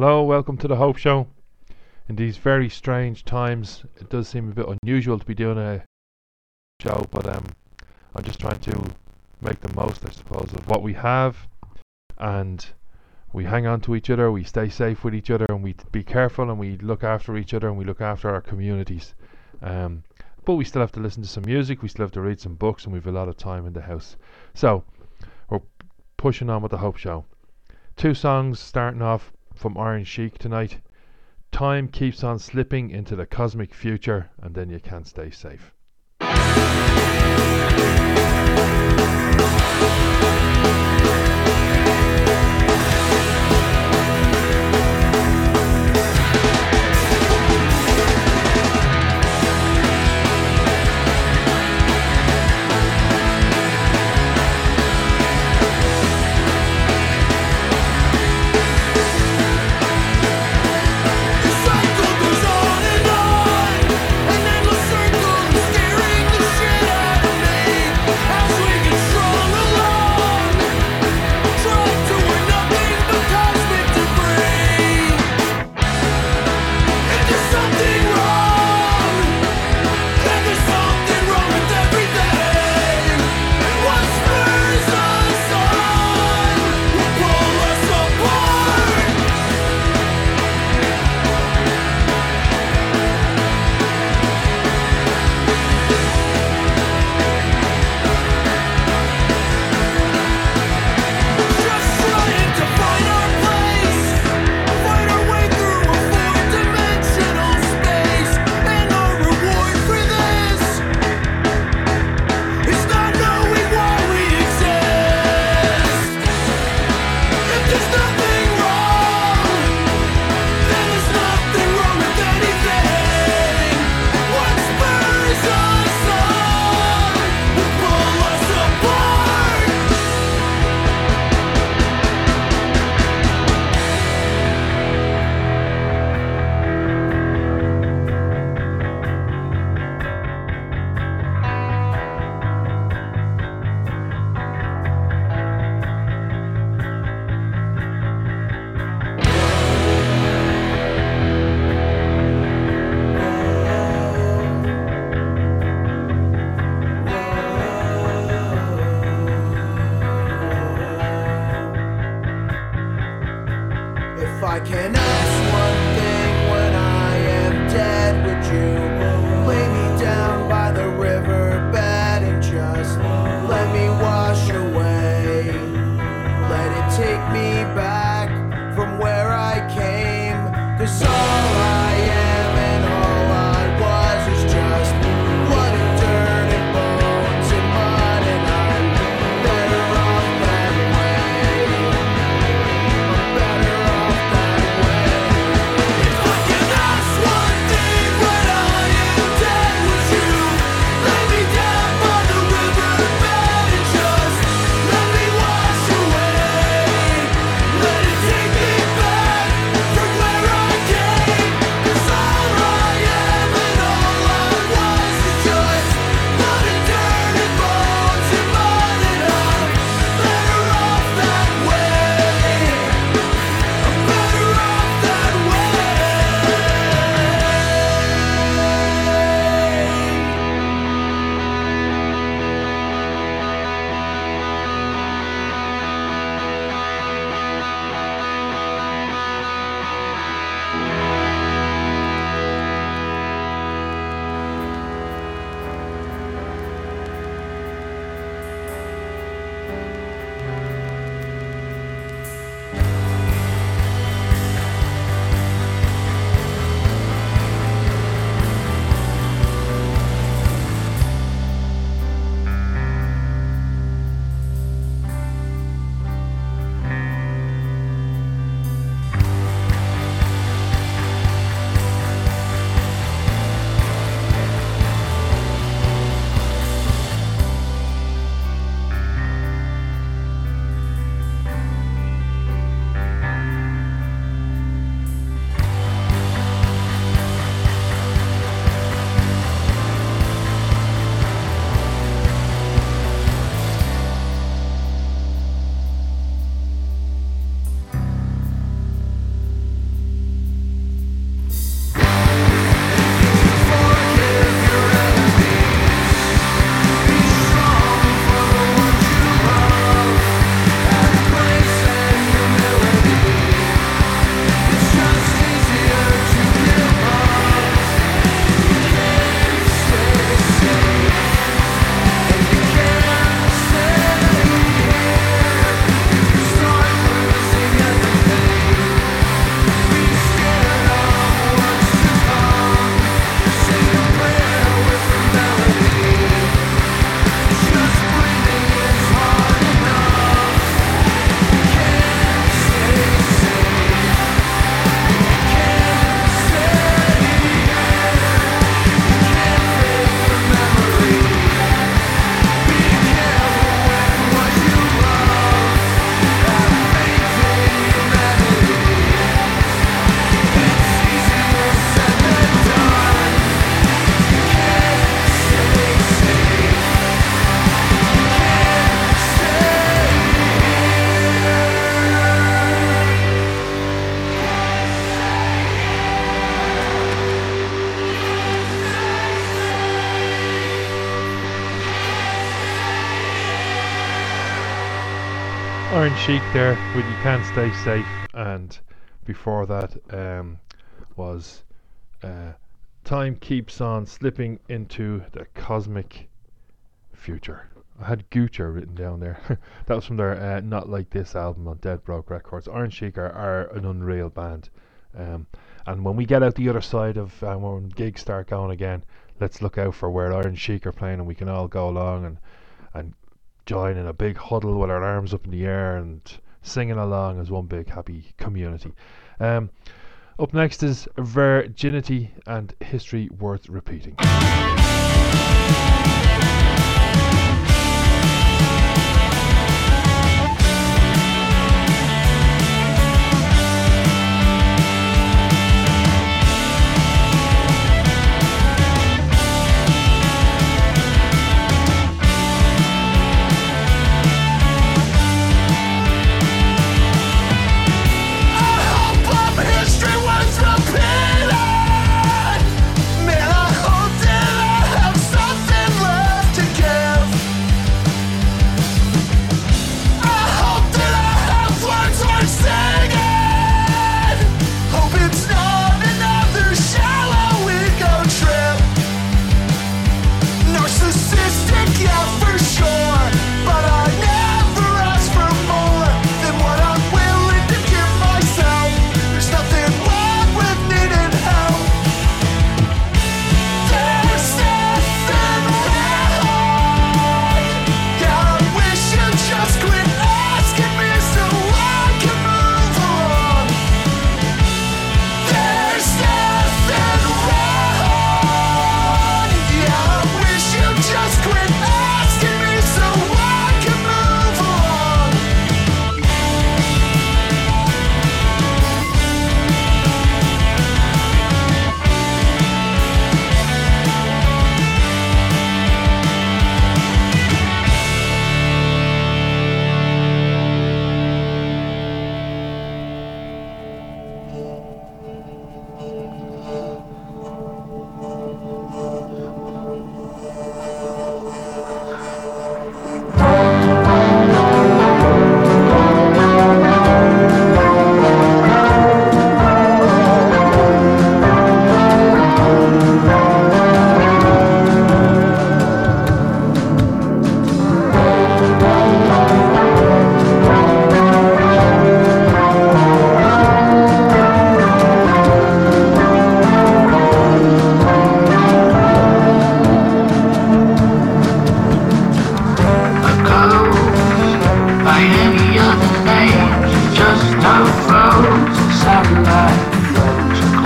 Hello, welcome to the Hope Show. In these very strange times, it does seem a bit unusual to be doing a show, but um, I'm just trying to make the most, I suppose, of what we have, and we hang on to each other, we stay safe with each other, and we be careful, and we look after each other, and we look after our communities. Um, but we still have to listen to some music, we still have to read some books, and we've a lot of time in the house. So we're pushing on with the Hope Show. Two songs starting off from Iron Chic tonight. Time keeps on slipping into the cosmic future, and then you can't stay safe. Chic there with You Can't Stay Safe, and before that um, was uh, Time Keeps On Slipping into the Cosmic Future. I had Gucci written down there. that was from their uh, Not Like This album on Dead Broke Records. Iron Chic are, are an unreal band. Um, and when we get out the other side of um, when gigs start going again, let's look out for where Iron Chic are playing and we can all go along and join in a big huddle with our arms up in the air and singing along as one big happy community. Um, up next is Virginity and History Worth Repeating.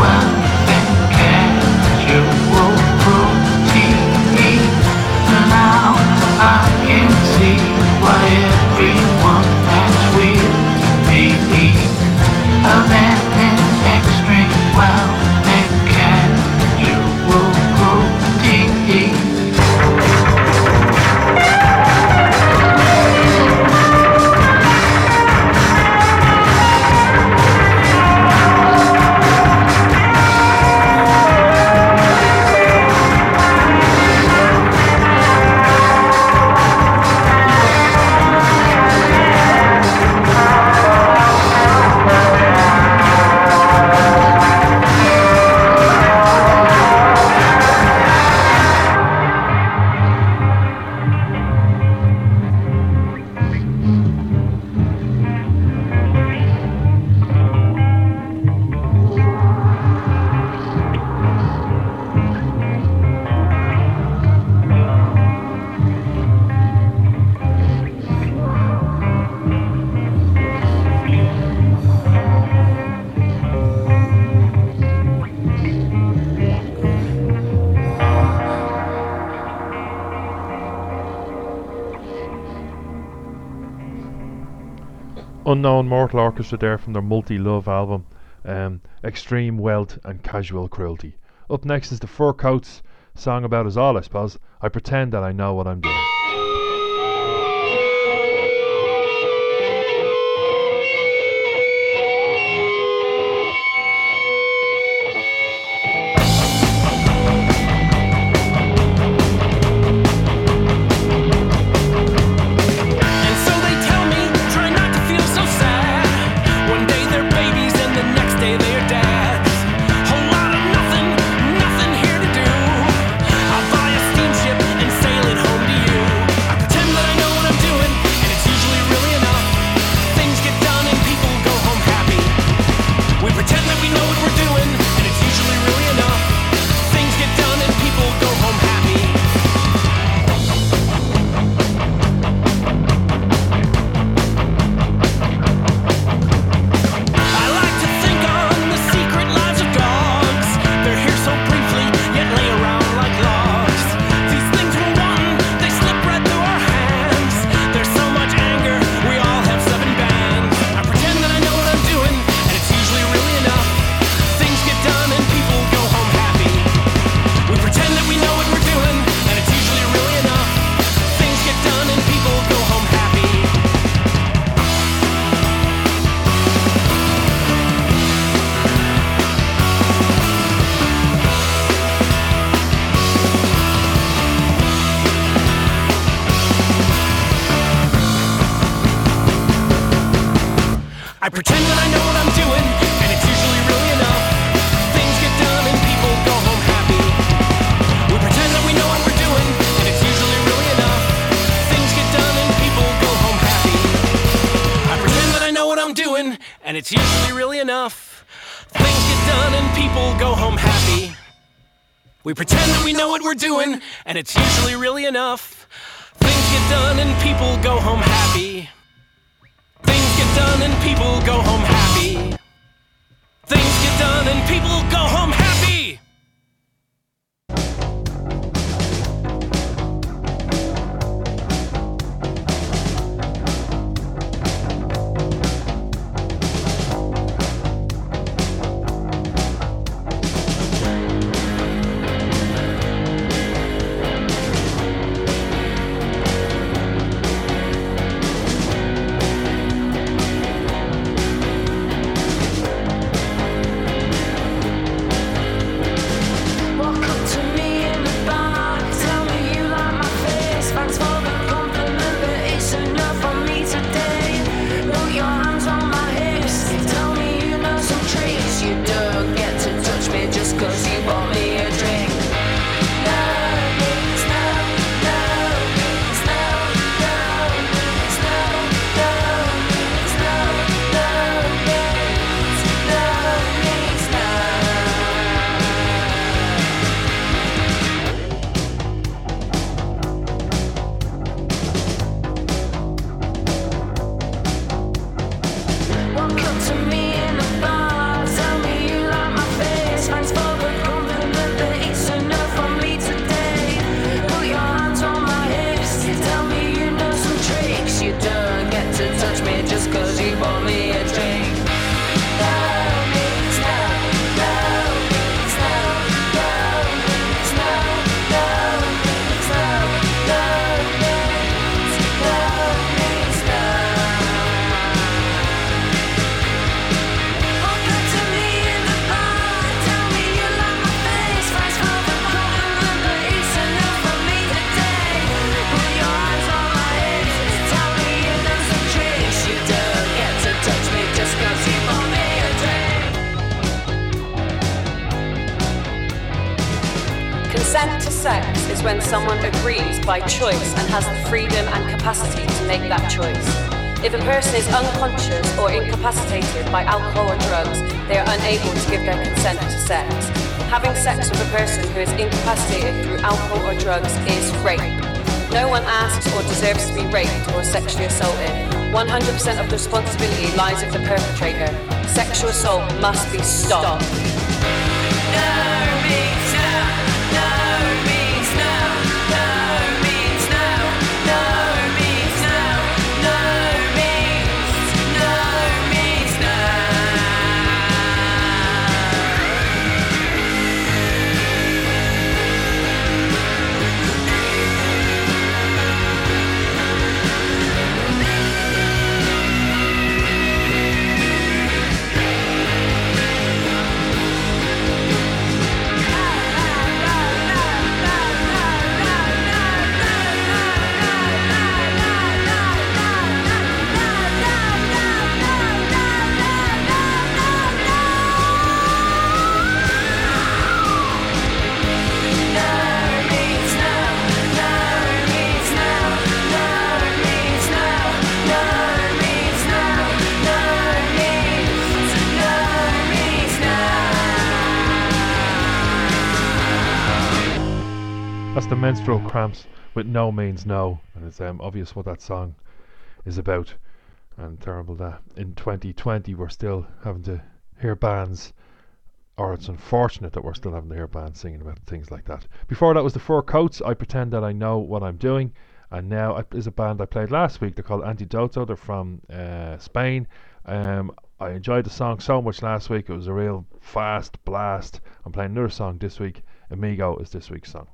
Unknown Orchestra there from their Multi Love album, um, Extreme Wealth and Casual Cruelty. Up next is the Fur Coats song about us all, I suppose. I pretend that I know what I'm doing. Doing, and it's usually really enough. Things get done and people go home happy. Things get done and people go home sex is when someone agrees by choice and has the freedom and capacity to make that choice. If a person is unconscious or incapacitated by alcohol or drugs, they are unable to give their consent to sex. Having sex with a person who is incapacitated through alcohol or drugs is rape. No one asks or deserves to be raped or sexually assaulted. 100% of the responsibility lies with the perpetrator. Sexual assault must be stopped. That's the menstrual cramps with no means no, and it's um, obvious what that song is about. And terrible that in 2020 we're still having to hear bands, or it's unfortunate that we're still having to hear bands singing about things like that. Before that was the Fur Coats. I pretend that I know what I'm doing, and now I- is a band I played last week. They're called Antidoto. They're from uh, Spain. Um, I enjoyed the song so much last week. It was a real fast blast. I'm playing another song this week. Amigo is this week's song.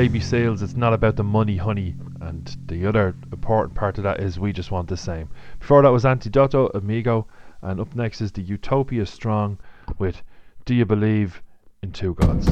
Baby sales. It's not about the money, honey. And the other important part of that is we just want the same. Before that was Antidoto, Amigo. And up next is the Utopia Strong with Do You Believe in Two Gods?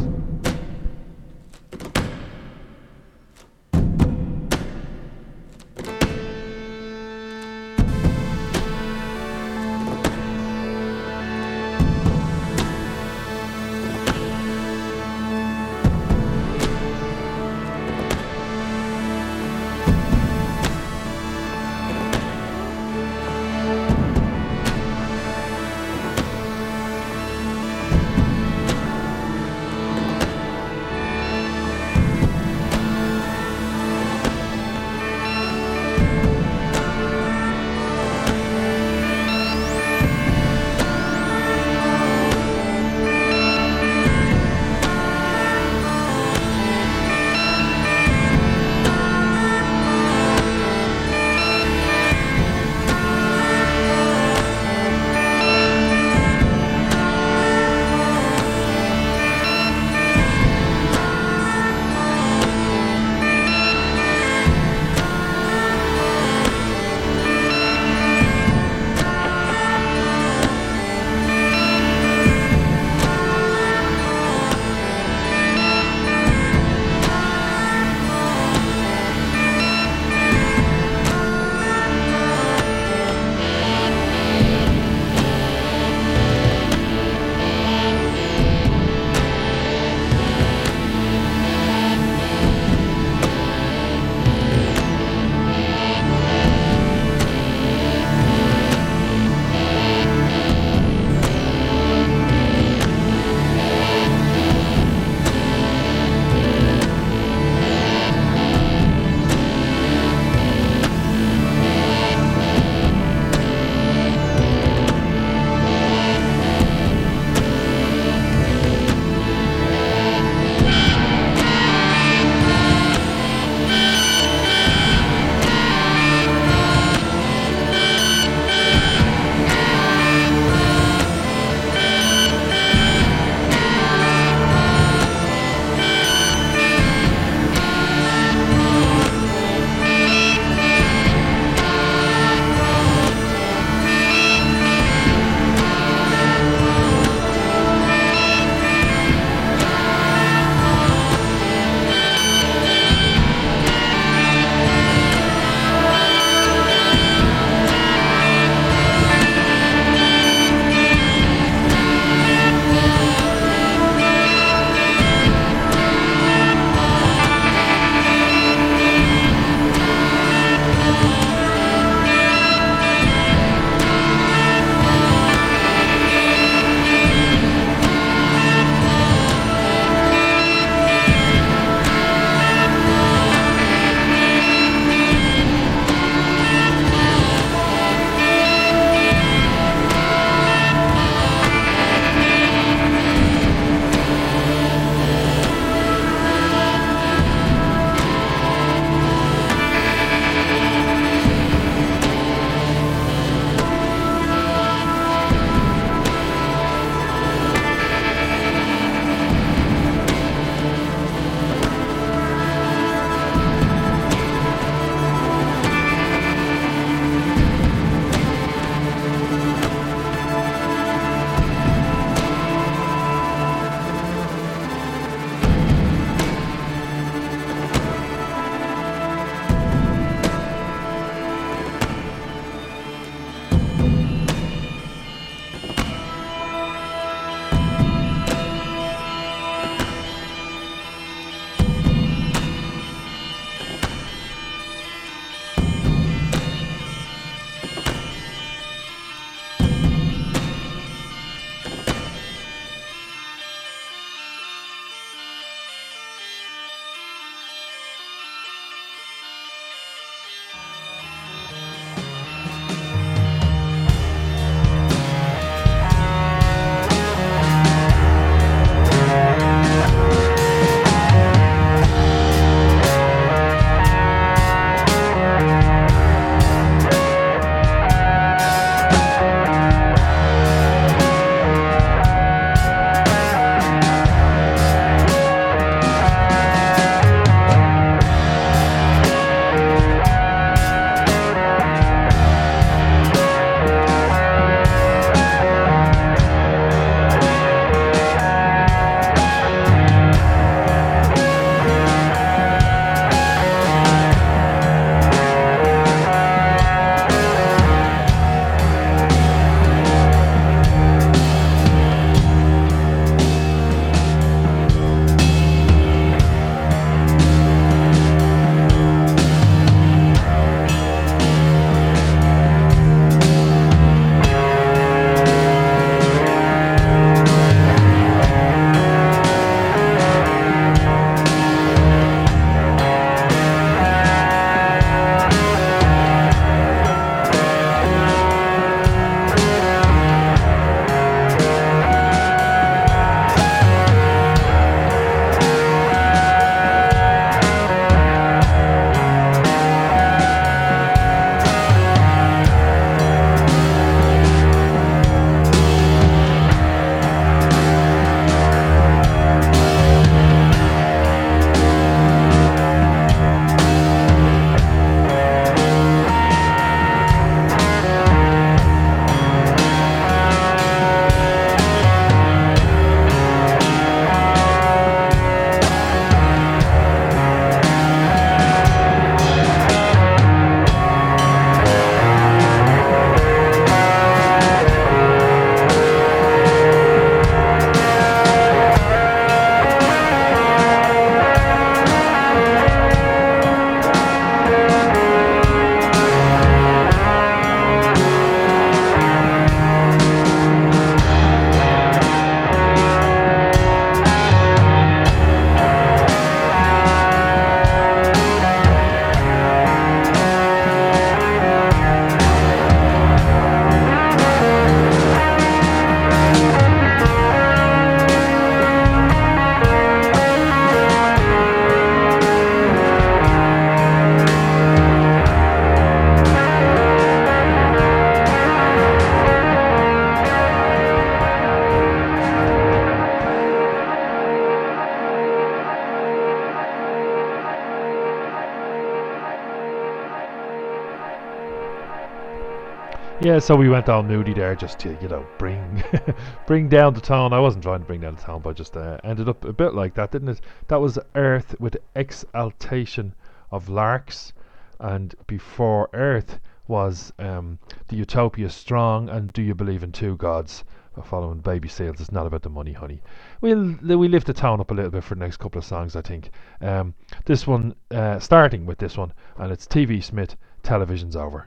Yeah, so we went all moody there just to, you know, bring bring down the tone. I wasn't trying to bring down the tone, but just uh, ended up a bit like that, didn't it? That was Earth with exaltation of larks, and before Earth was um, the Utopia Strong and Do You Believe in Two Gods? Following Baby Seals, it's not about the money, honey. We'll we lift the town up a little bit for the next couple of songs, I think. Um, this one, uh, starting with this one, and it's TV Smith. Television's over.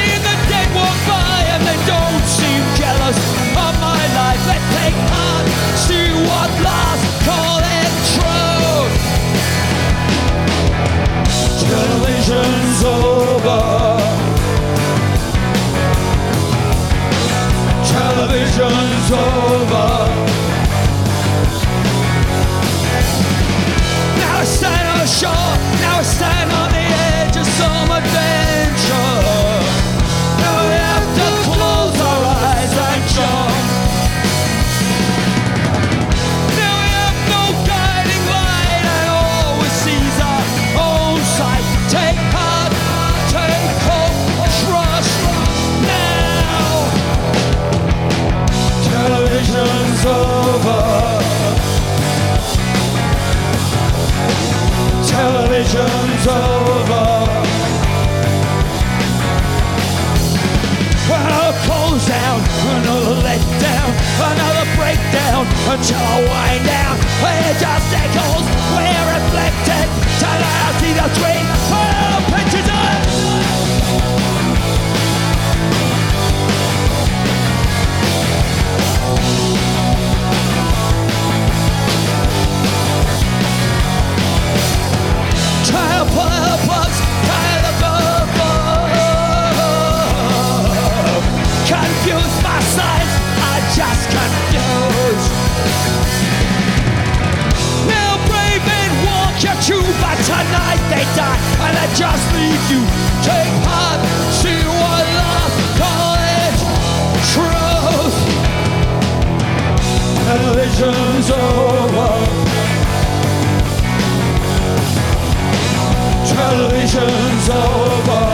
television's over.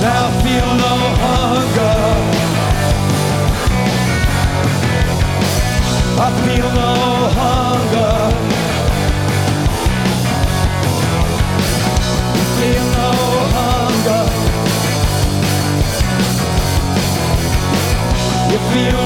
Now feel no hunger. I feel no hunger. You feel no hunger. You feel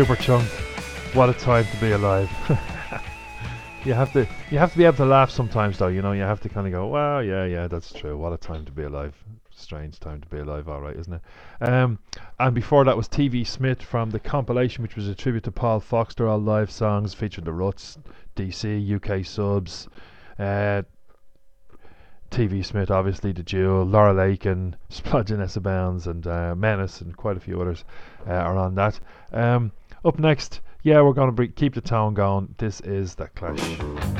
Superchunk. What a time to be alive. you have to you have to be able to laugh sometimes though, you know, you have to kinda go, Well, yeah, yeah, that's true. What a time to be alive. Strange time to be alive, alright, isn't it? Um and before that was TV Smith from the compilation which was a tribute to Paul Fox, they're all live songs featuring the Ruts, DC, UK subs, uh TV Smith, obviously, The Jewel, Laura Splodge and Essa Bounds, and uh, Menace, and quite a few others uh, are on that. Um, up next, yeah, we're going to keep the town going. This is The Clash.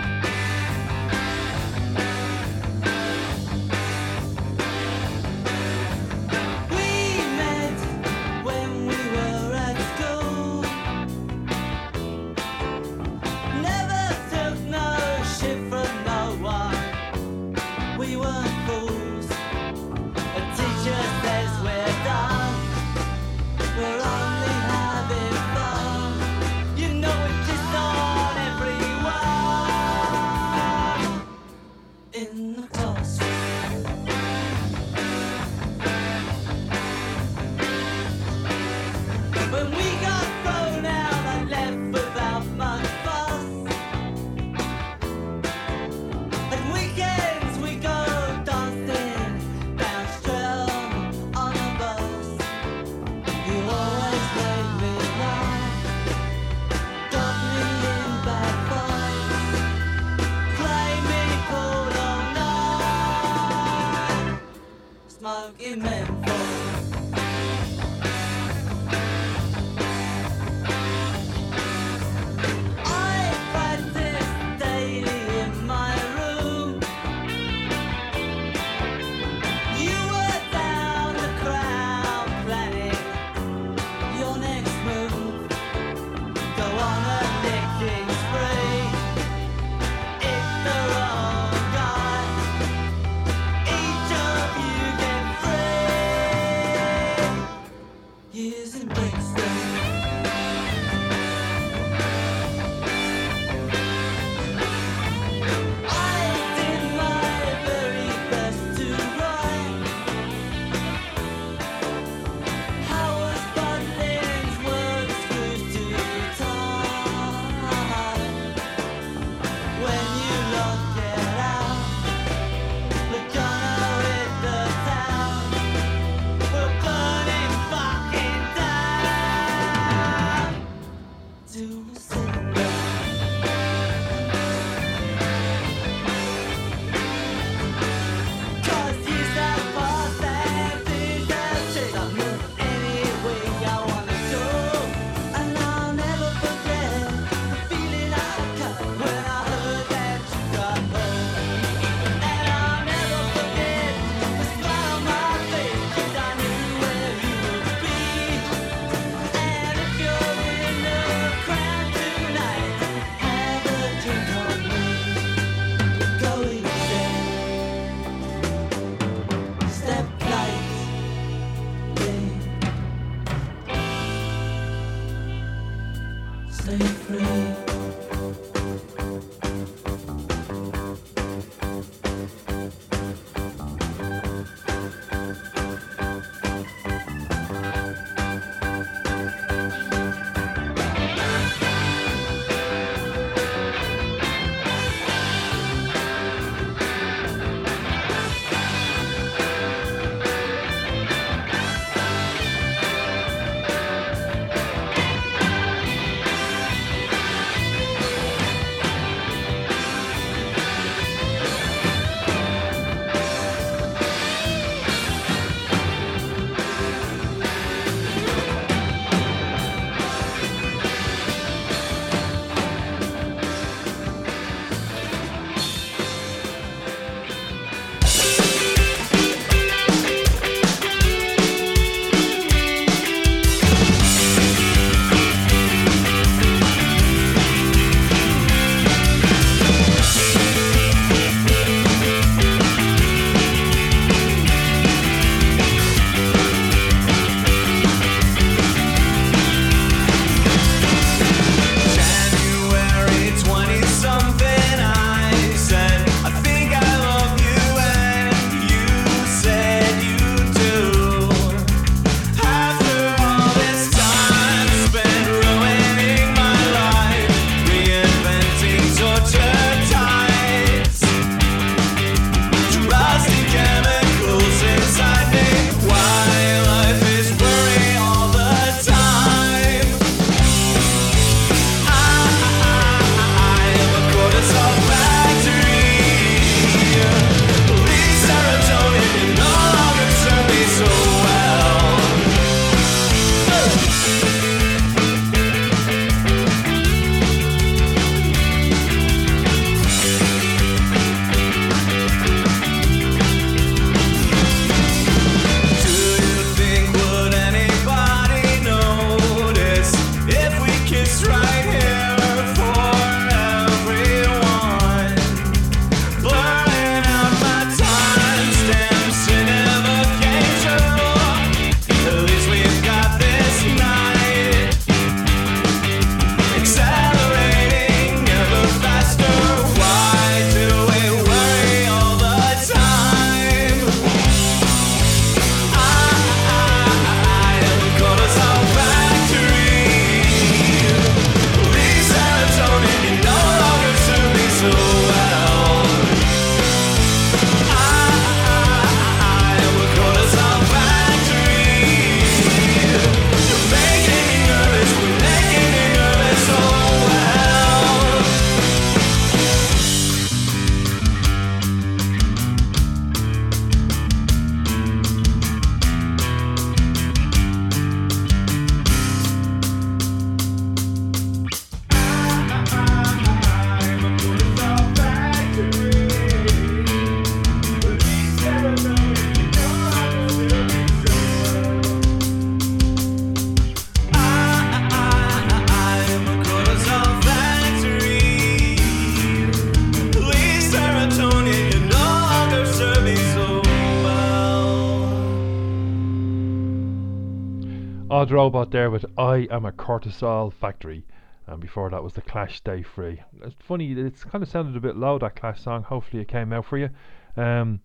Odd Robot there with I Am a Cortisol Factory. And before that was The Clash Stay Free. It's funny, it's kind of sounded a bit low, that Clash song. Hopefully it came out for you. Um,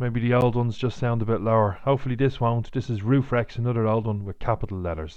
maybe the old ones just sound a bit lower. Hopefully this won't. This is Roof Rex, another old one with capital letters.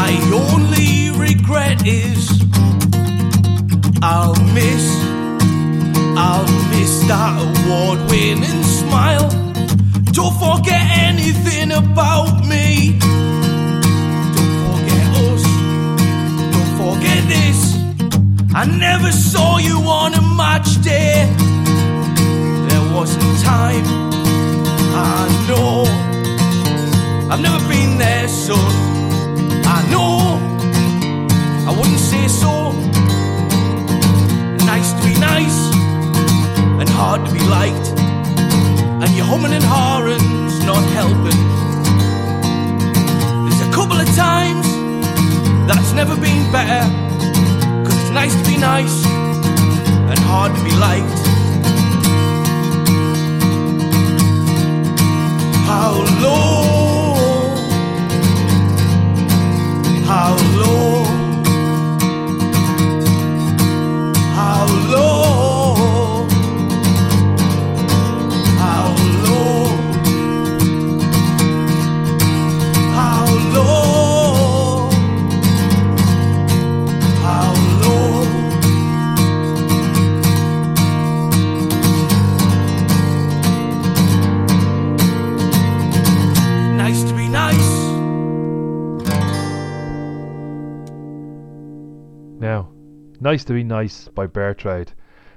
My only regret is I'll miss, I'll miss that award winning smile. Don't forget anything about me. Don't forget us. Don't forget this. I never saw you on a match day. There wasn't time. I know. I've never been there, so I know I wouldn't say so. Nice to be nice and hard to be liked. And your humming and hawing's not helping. There's a couple of times that's never been better. Cause it's nice to be nice and hard to be liked. How low? How low? How low? Nice to Be Nice by Bear Trade.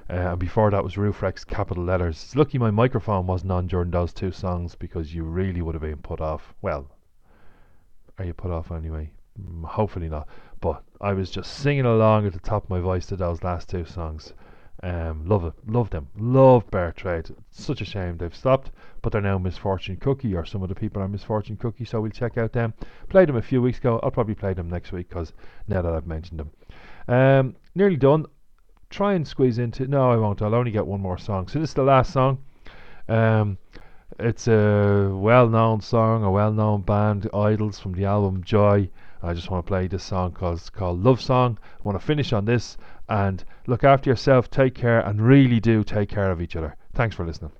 Uh, and before that was Roofrex Capital Letters. It's lucky my microphone wasn't on during those two songs because you really would have been put off. Well, are you put off anyway? Mm, hopefully not. But I was just singing along at the top of my voice to those last two songs. Um, love it, love them, love Bear Trade. Such a shame they've stopped, but they're now Misfortune Cookie, or some of the people are Misfortune Cookie, so we'll check out them. Played them a few weeks ago. I'll probably play them next week because now that I've mentioned them. Um, nearly done. Try and squeeze into. No, I won't. I'll only get one more song. So this is the last song. Um, it's a well-known song, a well-known band, IDLES from the album Joy. I just want to play this song cause it's called Love Song. I want to finish on this and look after yourself, take care, and really do take care of each other. Thanks for listening.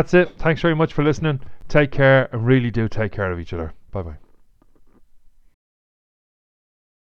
That's it. Thanks very much for listening. Take care and really do take care of each other. Bye bye.